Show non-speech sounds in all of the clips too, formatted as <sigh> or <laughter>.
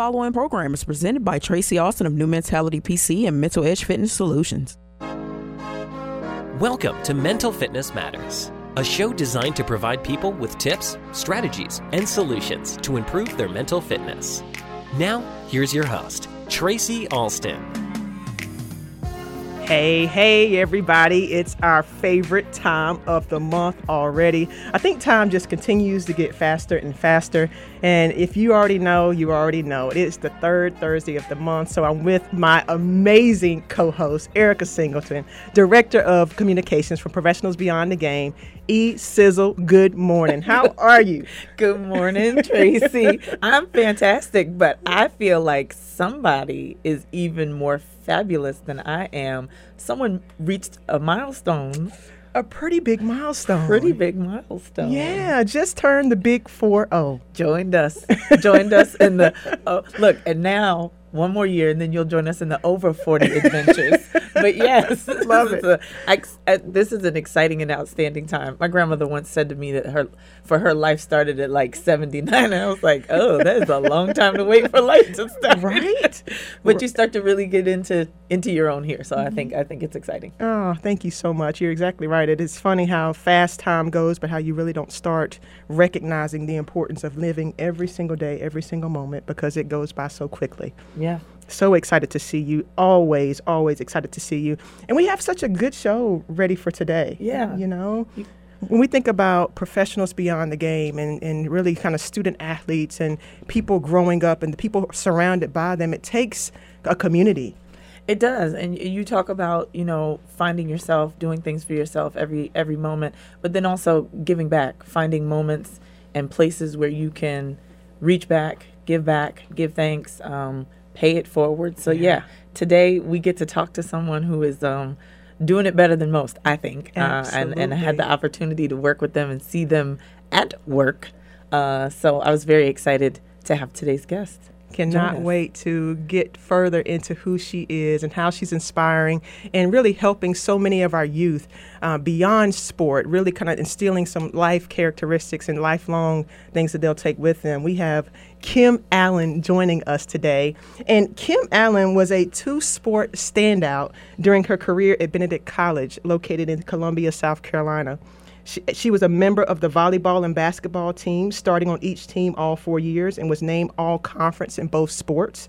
following program is presented by Tracy Austin of New Mentality PC and Mental Edge Fitness Solutions. Welcome to Mental Fitness Matters, a show designed to provide people with tips, strategies, and solutions to improve their mental fitness. Now, here's your host, Tracy Austin. Hey, hey, everybody. It's our favorite time of the month already. I think time just continues to get faster and faster. And if you already know, you already know. It's the third Thursday of the month. So I'm with my amazing co host, Erica Singleton, Director of Communications for Professionals Beyond the Game. E Sizzle, good morning. How <laughs> are you? good morning, Tracy. I'm fantastic, but I feel like somebody is even more fabulous than I am. Someone reached a milestone. A pretty big milestone. Pretty big milestone. Yeah, just turned the big 4 0. Joined us. Joined us in the. Oh, look, and now one more year, and then you'll join us in the over 40 <laughs> adventures. But yes, <laughs> love it. A, I, uh, this is an exciting and outstanding time. My grandmother once said to me that her for her life started at like 79. And I was like, oh, that is a long time to wait for life to start. Right. <laughs> but you start to really get into into your own here. So mm-hmm. I think I think it's exciting. Oh, thank you so much. You're exactly right. It is funny how fast time goes, but how you really don't start recognizing the importance of living every single day, every single moment, because it goes by so quickly. Yeah. So excited to see you. Always, always excited to see you. And we have such a good show ready for today. Yeah. You know? when we think about professionals beyond the game and, and really kind of student athletes and people growing up and the people surrounded by them, it takes a community. It does, and you talk about you know finding yourself, doing things for yourself every every moment, but then also giving back, finding moments and places where you can reach back, give back, give thanks, um, pay it forward. So yeah. yeah. today we get to talk to someone who is um, doing it better than most, I think. Uh, and, and I had the opportunity to work with them and see them at work. Uh, so I was very excited to have today's guest. Cannot wait to get further into who she is and how she's inspiring and really helping so many of our youth uh, beyond sport, really kind of instilling some life characteristics and lifelong things that they'll take with them. We have Kim Allen joining us today. And Kim Allen was a two sport standout during her career at Benedict College, located in Columbia, South Carolina. She, she was a member of the volleyball and basketball teams, starting on each team all four years, and was named all conference in both sports.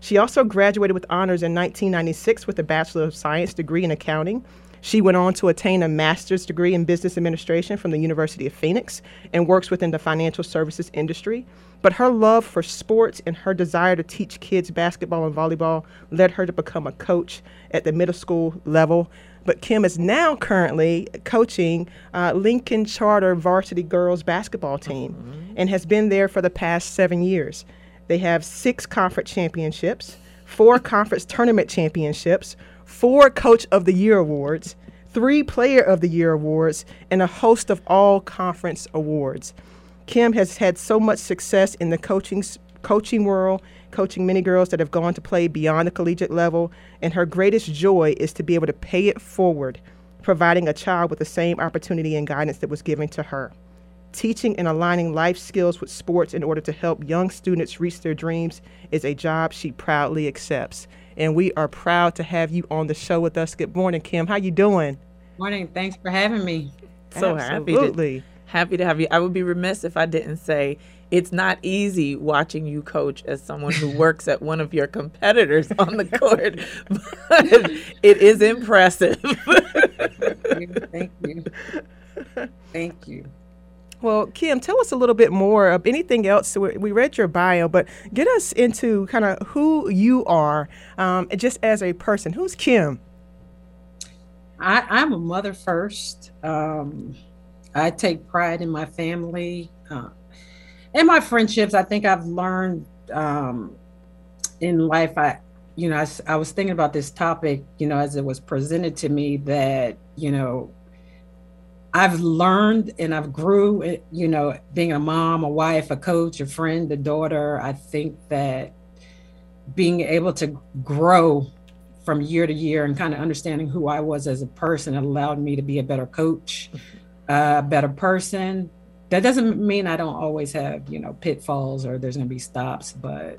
She also graduated with honors in 1996 with a Bachelor of Science degree in accounting. She went on to attain a master's degree in business administration from the University of Phoenix and works within the financial services industry. But her love for sports and her desire to teach kids basketball and volleyball led her to become a coach at the middle school level. But Kim is now currently coaching uh, Lincoln Charter varsity girls basketball team mm-hmm. and has been there for the past seven years. They have six conference championships, four <laughs> conference tournament championships, four Coach of the Year awards, three Player of the Year awards, and a host of all conference awards. Kim has had so much success in the coaching coaching world, coaching many girls that have gone to play beyond the collegiate level, and her greatest joy is to be able to pay it forward, providing a child with the same opportunity and guidance that was given to her. Teaching and aligning life skills with sports in order to help young students reach their dreams is a job she proudly accepts. And we are proud to have you on the show with us. Good morning, Kim. How you doing? Morning. Thanks for having me. So Absolutely. happy to happy to have you. I would be remiss if I didn't say it's not easy watching you coach as someone who works at one of your competitors on the court, <laughs> but it is impressive. Thank you. Thank you. Well, Kim, tell us a little bit more of anything else. We read your bio, but get us into kind of who you are, um, just as a person. Who's Kim? I, am a mother first. Um, I take pride in my family uh, and my friendships. I think I've learned um, in life. I, you know, I, I was thinking about this topic, you know, as it was presented to me that, you know, I've learned and I've grew, eh, you know, being a mom, a wife, a coach, a friend, a daughter. I think that being able to grow from year to year and kind of understanding who I was as a person allowed me to be a better coach, a better person. That doesn't mean I don't always have, you know, pitfalls or there's going to be stops, but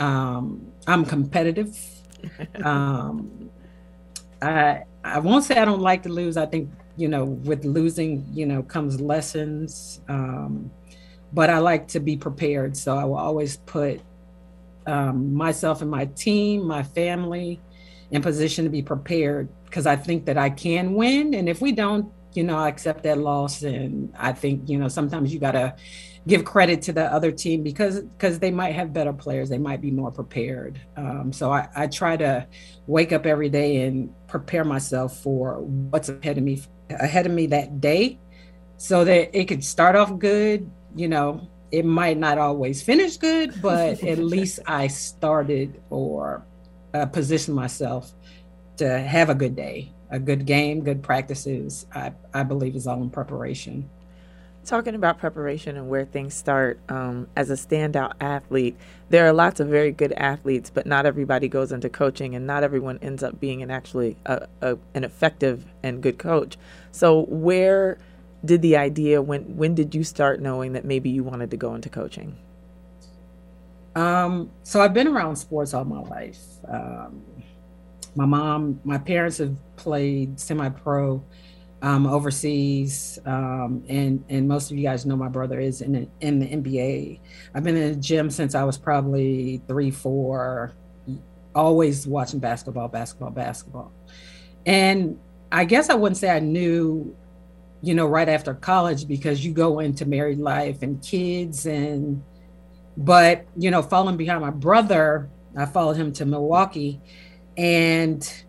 Um, I'm competitive. <laughs> um, I I won't say I don't like to lose. I think you know with losing, you know, comes lessons. Um, but I like to be prepared, so I will always put um, myself and my team, my family, in position to be prepared because I think that I can win. And if we don't, you know, I accept that loss. And I think, you know, sometimes you got to give credit to the other team because because they might have better players they might be more prepared um, so I, I try to wake up every day and prepare myself for what's ahead of me ahead of me that day so that it could start off good you know it might not always finish good but at <laughs> least i started or uh, positioned myself to have a good day a good game good practices i, I believe is all in preparation. Talking about preparation and where things start um, as a standout athlete there are lots of very good athletes but not everybody goes into coaching and not everyone ends up being an actually a, a, an effective and good coach. So where did the idea when when did you start knowing that maybe you wanted to go into coaching? Um, so i've been around sports all my life. Um, my mom my parents have played semi-pro um, overseas, um, and and most of you guys know my brother is in in the NBA. I've been in the gym since I was probably three, four, always watching basketball, basketball, basketball, and I guess I wouldn't say I knew, you know, right after college because you go into married life and kids and, but you know, following behind my brother, I followed him to Milwaukee, and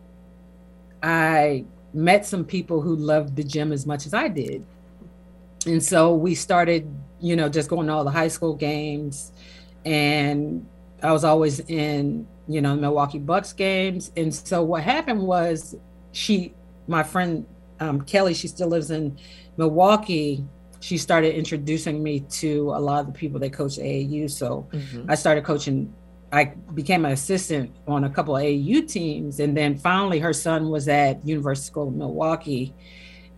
I met some people who loved the gym as much as I did. And so we started, you know, just going to all the high school games. And I was always in, you know, Milwaukee Bucks games. And so what happened was she, my friend um, Kelly, she still lives in Milwaukee. She started introducing me to a lot of the people that coach AAU. So mm-hmm. I started coaching I became an assistant on a couple of AU teams, and then finally her son was at University School of Milwaukee,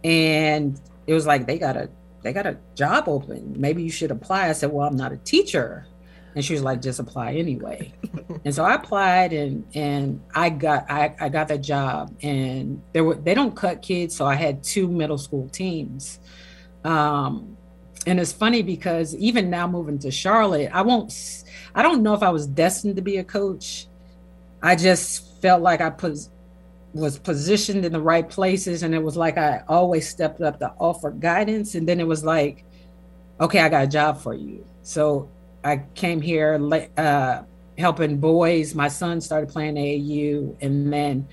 and it was like they got a they got a job open. Maybe you should apply. I said, well, I'm not a teacher, and she was like, just apply anyway. <laughs> and so I applied, and and I got I, I got that job, and there were they don't cut kids, so I had two middle school teams. Um, and it's funny because even now moving to Charlotte, I won't I don't know if I was destined to be a coach. I just felt like I put was positioned in the right places and it was like I always stepped up to offer guidance and then it was like okay, I got a job for you. So I came here uh, helping boys. My son started playing AAU and then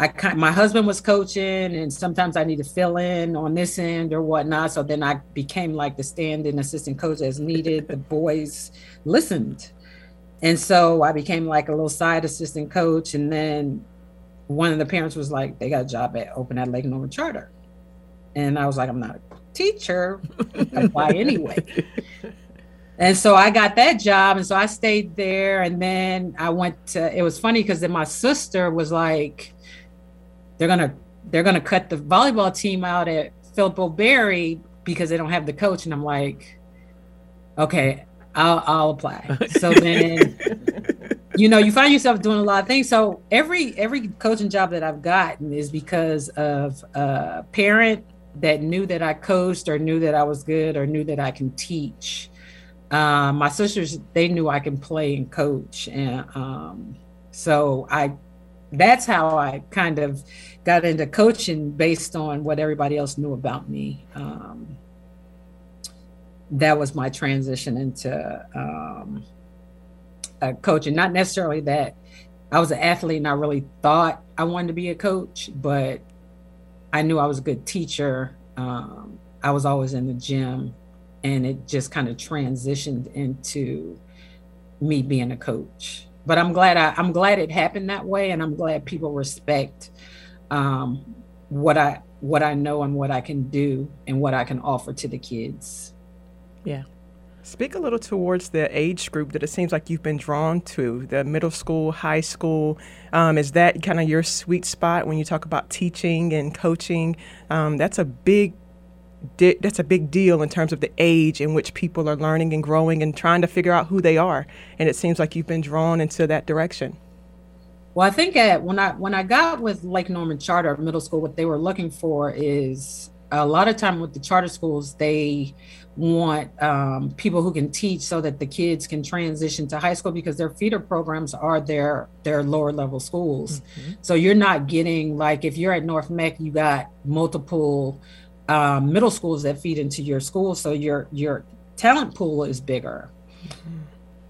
I my husband was coaching, and sometimes I need to fill in on this end or whatnot. So then I became like the stand-in assistant coach as needed. the boys listened, and so I became like a little side assistant coach. And then one of the parents was like, "They got a job at Open at Lake Norman Charter," and I was like, "I'm not a teacher, Why <laughs> anyway." And so I got that job, and so I stayed there. And then I went to. It was funny because then my sister was like they're gonna they're gonna cut the volleyball team out at Philip O'Berry because they don't have the coach. And I'm like, okay, I'll I'll apply. So <laughs> then you know, you find yourself doing a lot of things. So every every coaching job that I've gotten is because of a parent that knew that I coached or knew that I was good or knew that I can teach. Um, my sisters, they knew I can play and coach. And um, so I that's how I kind of got into coaching based on what everybody else knew about me. Um, that was my transition into um, coaching. Not necessarily that I was an athlete and I really thought I wanted to be a coach, but I knew I was a good teacher. Um, I was always in the gym, and it just kind of transitioned into me being a coach but I'm glad I, I'm glad it happened that way, and I'm glad people respect um, what I what I know and what I can do and what I can offer to the kids. Yeah. Speak a little towards the age group that it seems like you've been drawn to the middle school, high school. Um, is that kind of your sweet spot when you talk about teaching and coaching? Um, that's a big di- that's a big deal in terms of the age in which people are learning and growing and trying to figure out who they are. And it seems like you've been drawn into that direction. Well, I think at, when I when I got with Lake Norman Charter Middle School, what they were looking for is a lot of time with the charter schools, they want um, people who can teach so that the kids can transition to high school because their feeder programs are their their lower level schools. Mm-hmm. So you're not getting like if you're at North Meck, you got multiple um, middle schools that feed into your school, so your your talent pool is bigger. Mm-hmm.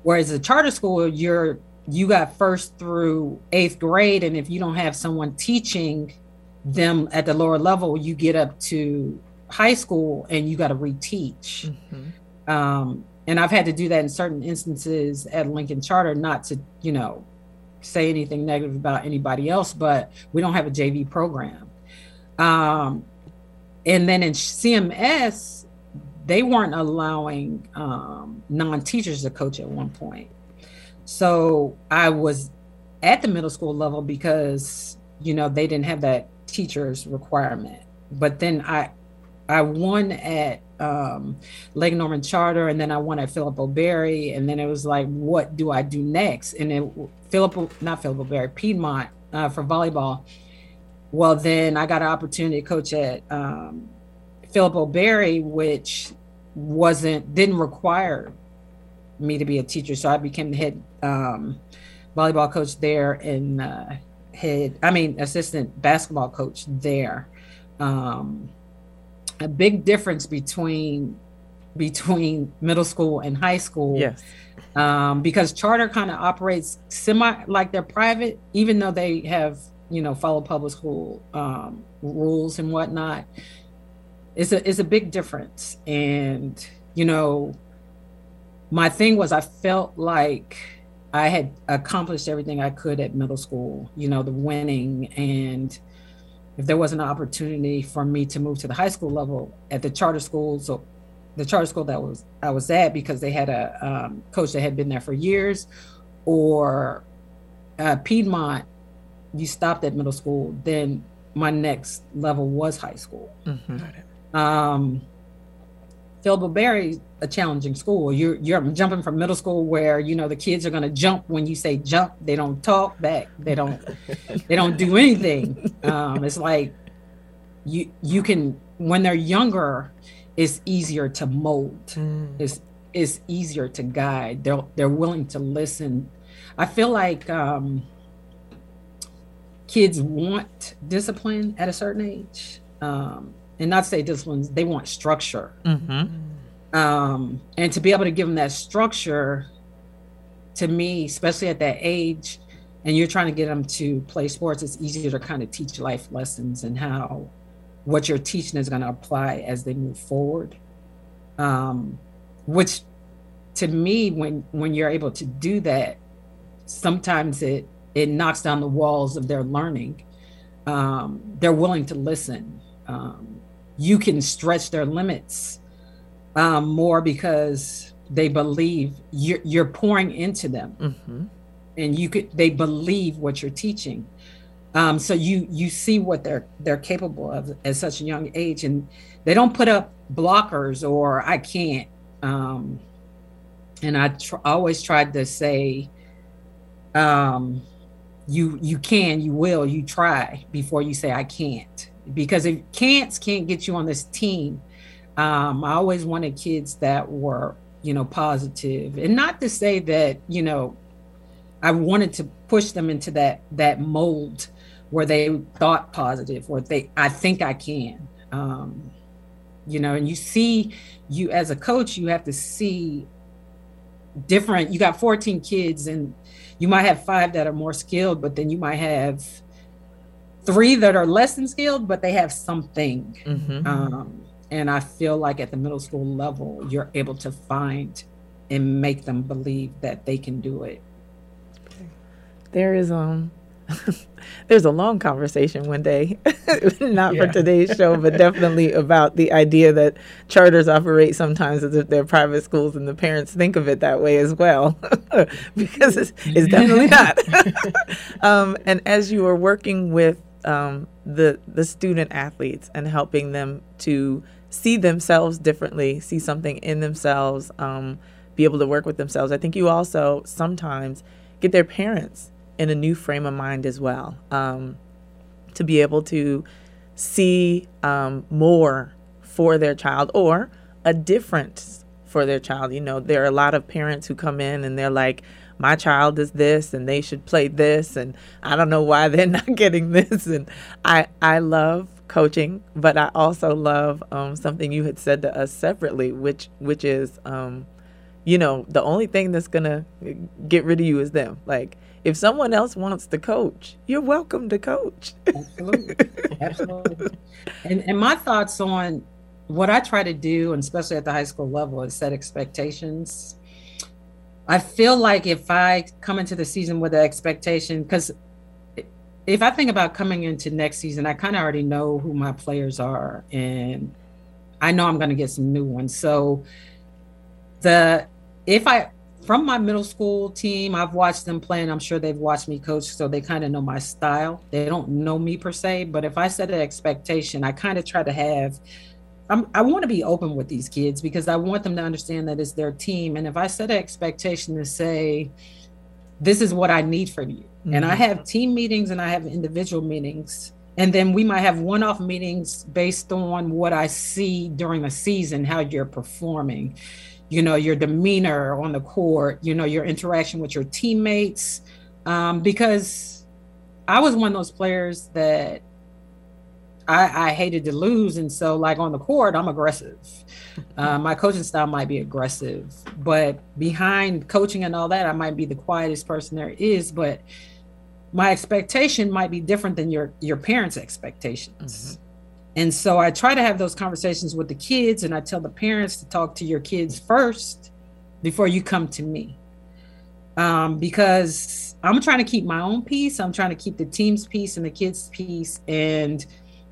Whereas a charter school, you're you got first through eighth grade, and if you don't have someone teaching them at the lower level, you get up to high school and you got to reteach. Mm-hmm. Um, and I've had to do that in certain instances at Lincoln Charter, not to, you know, say anything negative about anybody else, but we don't have a JV program. Um, and then in CMS, they weren't allowing um, non teachers to coach at one point. So I was at the middle school level because, you know, they didn't have that teachers requirement. But then I I won at um, Lake Norman Charter, and then I won at Philip O'Berry, and then it was like, what do I do next? And then Philip, not Philip O'Berry, Piedmont uh, for volleyball. Well, then I got an opportunity to coach at um, Philip O'Berry, which wasn't didn't require me to be a teacher, so I became the head um, volleyball coach there and uh, head, I mean, assistant basketball coach there. Um, a big difference between between middle school and high school. Yes. Um, because charter kind of operates semi like they're private, even though they have, you know, follow public school um, rules and whatnot. It's a it's a big difference. And, you know, my thing was I felt like I had accomplished everything I could at middle school, you know, the winning and if there was an opportunity for me to move to the high school level at the charter school, so the charter school that was I was at because they had a um, coach that had been there for years, or uh, Piedmont, you stopped at middle school, then my next level was high school. Mm-hmm. Um, Philip O'Berry a challenging school. You're you're jumping from middle school where you know the kids are going to jump when you say jump. They don't talk back. They don't <laughs> they don't do anything. Um, it's like you you can when they're younger, it's easier to mold. Mm. It's it's easier to guide. They're they're willing to listen. I feel like um, kids want discipline at a certain age. Um, and not say disciplines, they want structure. Mm-hmm um, and to be able to give them that structure to me especially at that age and you're trying to get them to play sports it's easier to kind of teach life lessons and how what you're teaching is going to apply as they move forward um, which to me when when you're able to do that sometimes it it knocks down the walls of their learning. Um, they're willing to listen. Um, you can stretch their limits um, more because they believe you're, you're pouring into them. Mm-hmm. and you could they believe what you're teaching. Um, so you you see what they're they're capable of at such a young age. And they don't put up blockers or i can't. Um, and i tr- always tried to say um, you you can you will you try before you say i can't because if can'ts can't get you on this team um, I always wanted kids that were, you know, positive, and not to say that, you know, I wanted to push them into that that mold where they thought positive, or they, I think I can, um, you know, and you see, you as a coach, you have to see different. You got 14 kids, and you might have five that are more skilled, but then you might have three that are less than skilled, but they have something. Mm-hmm. Um, and I feel like at the middle school level, you're able to find and make them believe that they can do it. There is um <laughs> there's a long conversation one day, <laughs> not yeah. for today's show, but definitely <laughs> about the idea that charters operate sometimes as if they're private schools, and the parents think of it that way as well, because it's, it's definitely not. um, and as you are working with um, the the student athletes and helping them to see themselves differently, see something in themselves, um, be able to work with themselves. I think you also sometimes get their parents in a new frame of mind as well um, to be able to see um, more for their child or a difference for their child. You know, there are a lot of parents who come in and they're like, my child is this and they should play this and I don't know why <laughs> they're not getting this and I I love coaching but I also love um, something you had said to us separately which which is um, you know the only thing that's gonna get rid of you is them like if someone else wants to coach you're welcome to coach absolutely <laughs> absolutely and and my thoughts on what I try to do, and especially at the high school level, is set expectations. I feel like if I come into the season with an expectation, because if I think about coming into next season, I kind of already know who my players are, and I know I'm going to get some new ones. So the if I from my middle school team, I've watched them play, and I'm sure they've watched me coach, so they kind of know my style. They don't know me per se, but if I set an expectation, I kind of try to have I'm, i want to be open with these kids because I want them to understand that it's their team. And if I set an expectation to say, this is what I need from you, mm-hmm. and I mm-hmm. have team meetings and I have individual meetings, and then we might have one off meetings based on what I see during the season, how you're performing, you know, your demeanor on the court, you know, your interaction with your teammates. Um, because I was one of those players that I, I, hated to lose, and so like on the court, I'm aggressive. Uh, my coaching style might be aggressive, but behind coaching and all that, I might be the quietest person there is. But my expectation might be different than your your parents' expectations. Mm-hmm. And so I try to have those conversations with the kids, and I tell the parents to talk to your kids first before you come to me. Um, because I'm trying to keep my own peace. I'm trying to keep the team's peace and the kids' peace. And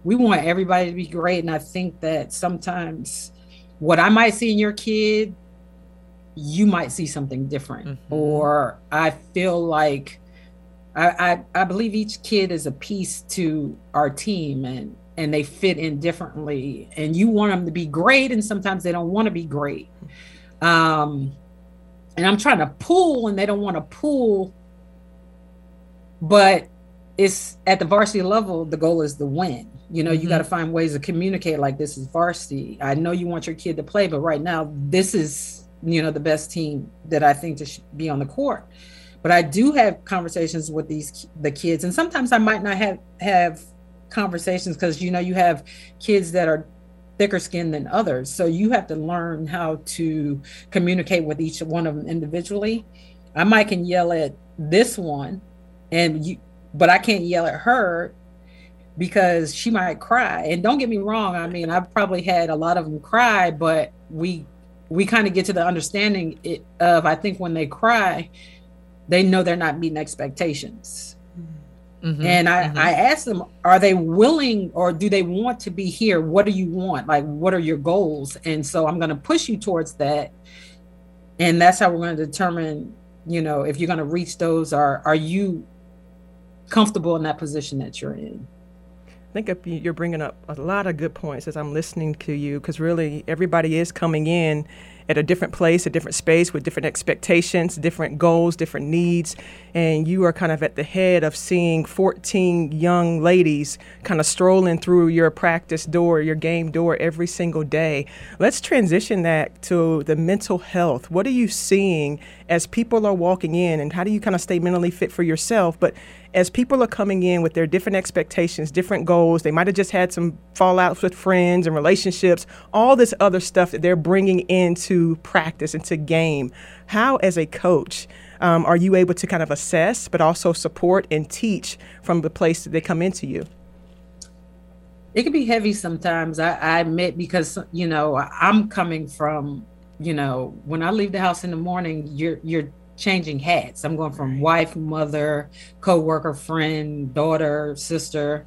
we want everybody to be great. And I think that sometimes what I might see in your kid, you might see something different. Mm-hmm. Or I feel like I, I, I believe each kid is a piece to our team and and they fit in differently. And you want them to be great, and sometimes they don't want to be great. Um, and I'm trying to pull, and they don't want to pull. But it's at the varsity level, the goal is the win you know, mm-hmm. you got to find ways to communicate like this is varsity. I know you want your kid to play, but right now, this is, you know, the best team that I think to sh- be on the court. But I do have conversations with these the kids, and sometimes I might not have have conversations because you know you have kids that are thicker skinned than others, so you have to learn how to communicate with each one of them individually. I might can yell at this one, and you, but I can't yell at her because she might cry. And don't get me wrong, I mean, I've probably had a lot of them cry, but we we kind of get to the understanding of I think when they cry, they know they're not meeting expectations. Mm-hmm, and I, mm-hmm. I asked them, are they willing or do they want to be here? What do you want? Like, what are your goals? And so I'm going to push you towards that. And that's how we're going to determine, you know, if you're going to reach those, are, are you comfortable in that position that you're in? I think you're bringing up a lot of good points as I'm listening to you because really everybody is coming in at a different place, a different space with different expectations, different goals, different needs. And you are kind of at the head of seeing 14 young ladies kind of strolling through your practice door, your game door every single day. Let's transition that to the mental health. What are you seeing as people are walking in, and how do you kind of stay mentally fit for yourself? But as people are coming in with their different expectations, different goals, they might have just had some fallouts with friends and relationships, all this other stuff that they're bringing into practice, into game. How, as a coach, um, are you able to kind of assess, but also support and teach from the place that they come into you? It can be heavy sometimes. I, I admit because you know I'm coming from you know when I leave the house in the morning, you're you're changing hats. I'm going from wife, mother, co-worker, friend, daughter, sister.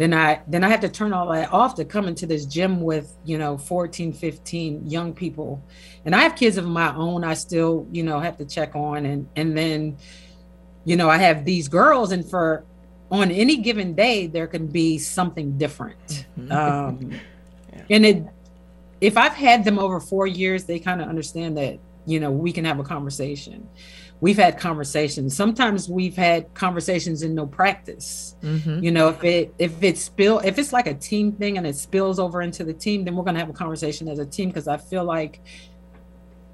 Then I then I have to turn all that off to come into this gym with, you know, 14, 15 young people. And I have kids of my own I still, you know, have to check on and and then you know, I have these girls and for on any given day there can be something different. Mm-hmm. Um <laughs> yeah. and it if I've had them over four years, they kind of understand that you know we can have a conversation. We've had conversations. Sometimes we've had conversations in no practice. Mm-hmm. You know, if it if it spill if it's like a team thing and it spills over into the team, then we're gonna have a conversation as a team because I feel like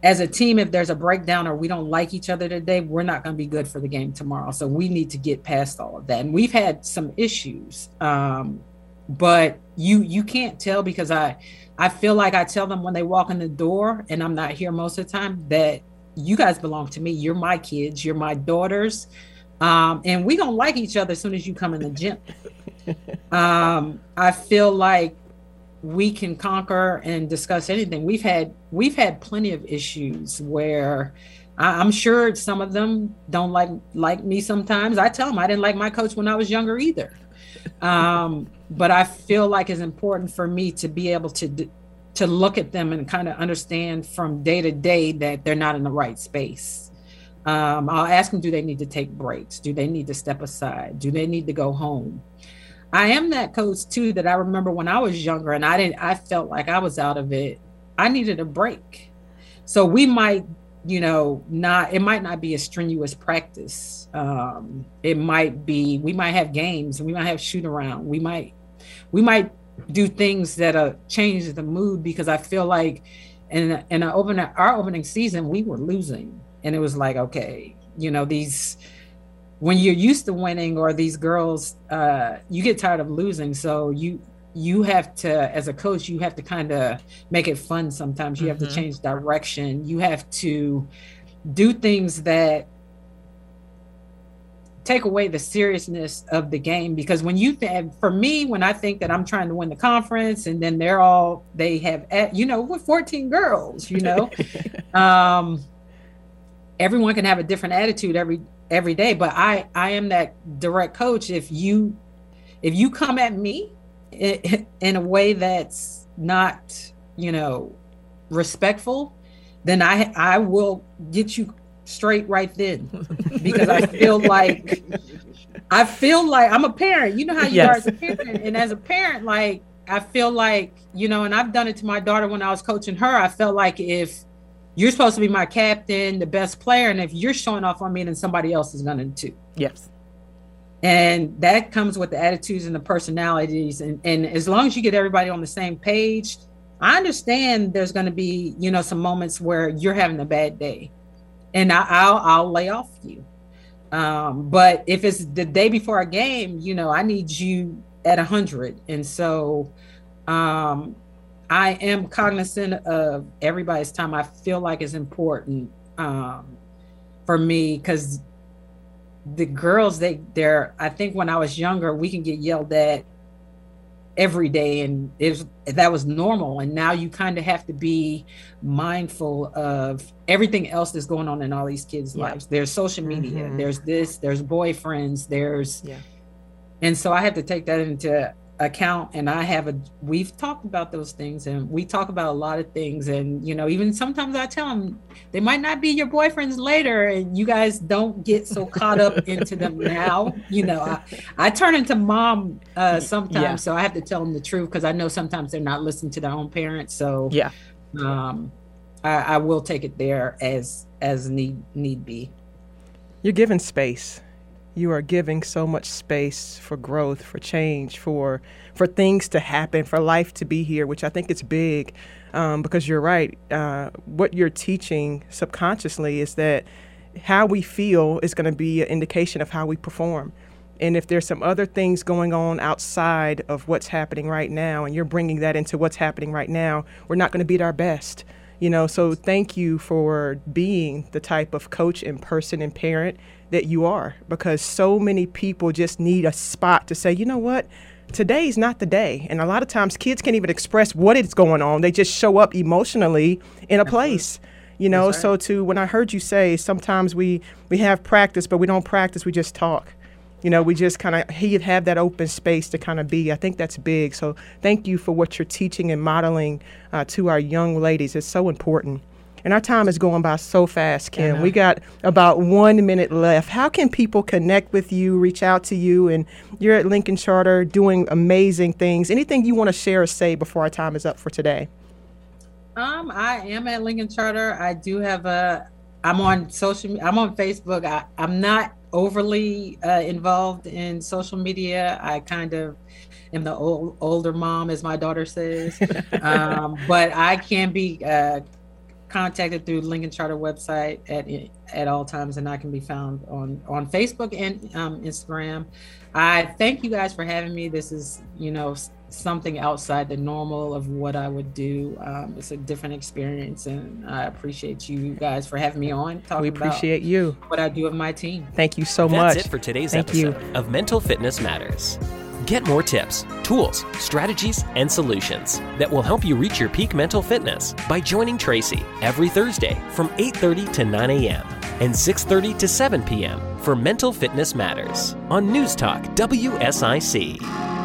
as a team, if there's a breakdown or we don't like each other today, we're not going to be good for the game tomorrow. So we need to get past all of that. And we've had some issues, um, but you you can't tell because I I feel like I tell them when they walk in the door, and I'm not here most of the time, that you guys belong to me. You're my kids. You're my daughters. Um, and we gonna like each other as soon as you come in the gym. <laughs> um, I feel like we can conquer and discuss anything. We've had we've had plenty of issues where I, am sure some of them don't like like me sometimes. I tell them I didn't like my coach when I was younger either. Um, but I feel like it's important for me to be able to to look at them and kind of understand from day to day that they're not in the right space. Um, I'll ask them, do they need to take breaks? Do they need to step aside? Do they need to go home? I am that coach too that I remember when I was younger and I didn't I felt like I was out of it. I needed a break. So we might, you know, not it might not be a strenuous practice. Um, it might be we might have games, we might have shoot around, we might we might do things that uh change the mood because I feel like in in our opening our opening season we were losing and it was like okay you know these when you're used to winning or these girls uh, you get tired of losing so you you have to as a coach you have to kind of make it fun sometimes you mm-hmm. have to mm-hmm. change direction you have to do things that take away the seriousness of the game because when you th- for me when i think that i'm trying to win the conference and then they're all they have you know with 14 girls you know? <laughs> Um everyone can have a different attitude every every day but i i am that direct coach. If you if you come at me <laughs> in a way that's not you know respectful then i i will get you straight right then <laughs> because i feel like i feel like i'm a parent you know how you yes. are as a parent and as a parent like i feel like you know and i've done it to my daughter when i was coaching her i felt like if you're supposed to be my captain, the best player, and if you're showing off on me, then somebody else is going to too. Yes. And that comes with the attitudes and the personalities, and and as long as you get everybody on the same page, I understand there's going to be you know some moments where you're having a bad day, and I, will I'll lay off you. Um, but if it's the day before a game, you know I need you at a hundred, and so um, I am cognizant of everybody's time. I feel like it's important um, for me because the girls they they're I think when I was younger we can get yelled at every day and it that was normal and now you kind of have to be mindful of everything else that's going on in all these kids yeah. lives there's social media mm-hmm. there's this there's boyfriends there's yeah and so i have to take that into account and I have a we've talked about those things and we talk about a lot of things and you know even sometimes I tell them they might not be your boyfriends later and you guys don't get so caught up into them now you know. I, I turn into mom uh sometimes yeah. so I have to tell them the truth because I know sometimes they're not listening to their own parents so yeah. um I, I will take it there as as need need be. You're given space you are giving so much space for growth, for change, for for things to happen, for life to be here, which I think is big. Um, because you're right. Uh, what you're teaching subconsciously is that how we feel is going to be an indication of how we perform. And if there's some other things going on outside of what's happening right now, and you're bringing that into what's happening right now, we're not going to be at our best. You know, so thank you for being the type of coach and person and parent that you are because so many people just need a spot to say, you know what? Today's not the day. And a lot of times kids can't even express what is going on. They just show up emotionally in a place. You know, right. so to when I heard you say sometimes we we have practice but we don't practice, we just talk. You know, we just kind of he have that open space to kind of be. I think that's big. So thank you for what you're teaching and modeling uh, to our young ladies. It's so important. And our time is going by so fast, Kim. We got about one minute left. How can people connect with you, reach out to you? And you're at Lincoln Charter doing amazing things. Anything you want to share or say before our time is up for today? Um, I am at Lincoln Charter. I do have a. I'm on social. I'm on Facebook. I, I'm not overly uh, involved in social media. I kind of am the old, older mom, as my daughter says. <laughs> um, but I can be uh, contacted through Lincoln Charter website at at all times, and I can be found on on Facebook and um, Instagram. I thank you guys for having me. This is you know something outside the normal of what I would do. Um, it's a different experience, and I appreciate you guys for having me on. We appreciate you. What I do with my team. Thank you so That's much. That's it for today's Thank episode you. of Mental Fitness Matters. Get more tips, tools, strategies, and solutions that will help you reach your peak mental fitness by joining Tracy every Thursday from 8:30 to 9 a.m. and 6:30 to 7 p.m. for Mental Fitness Matters on News Talk WSIC.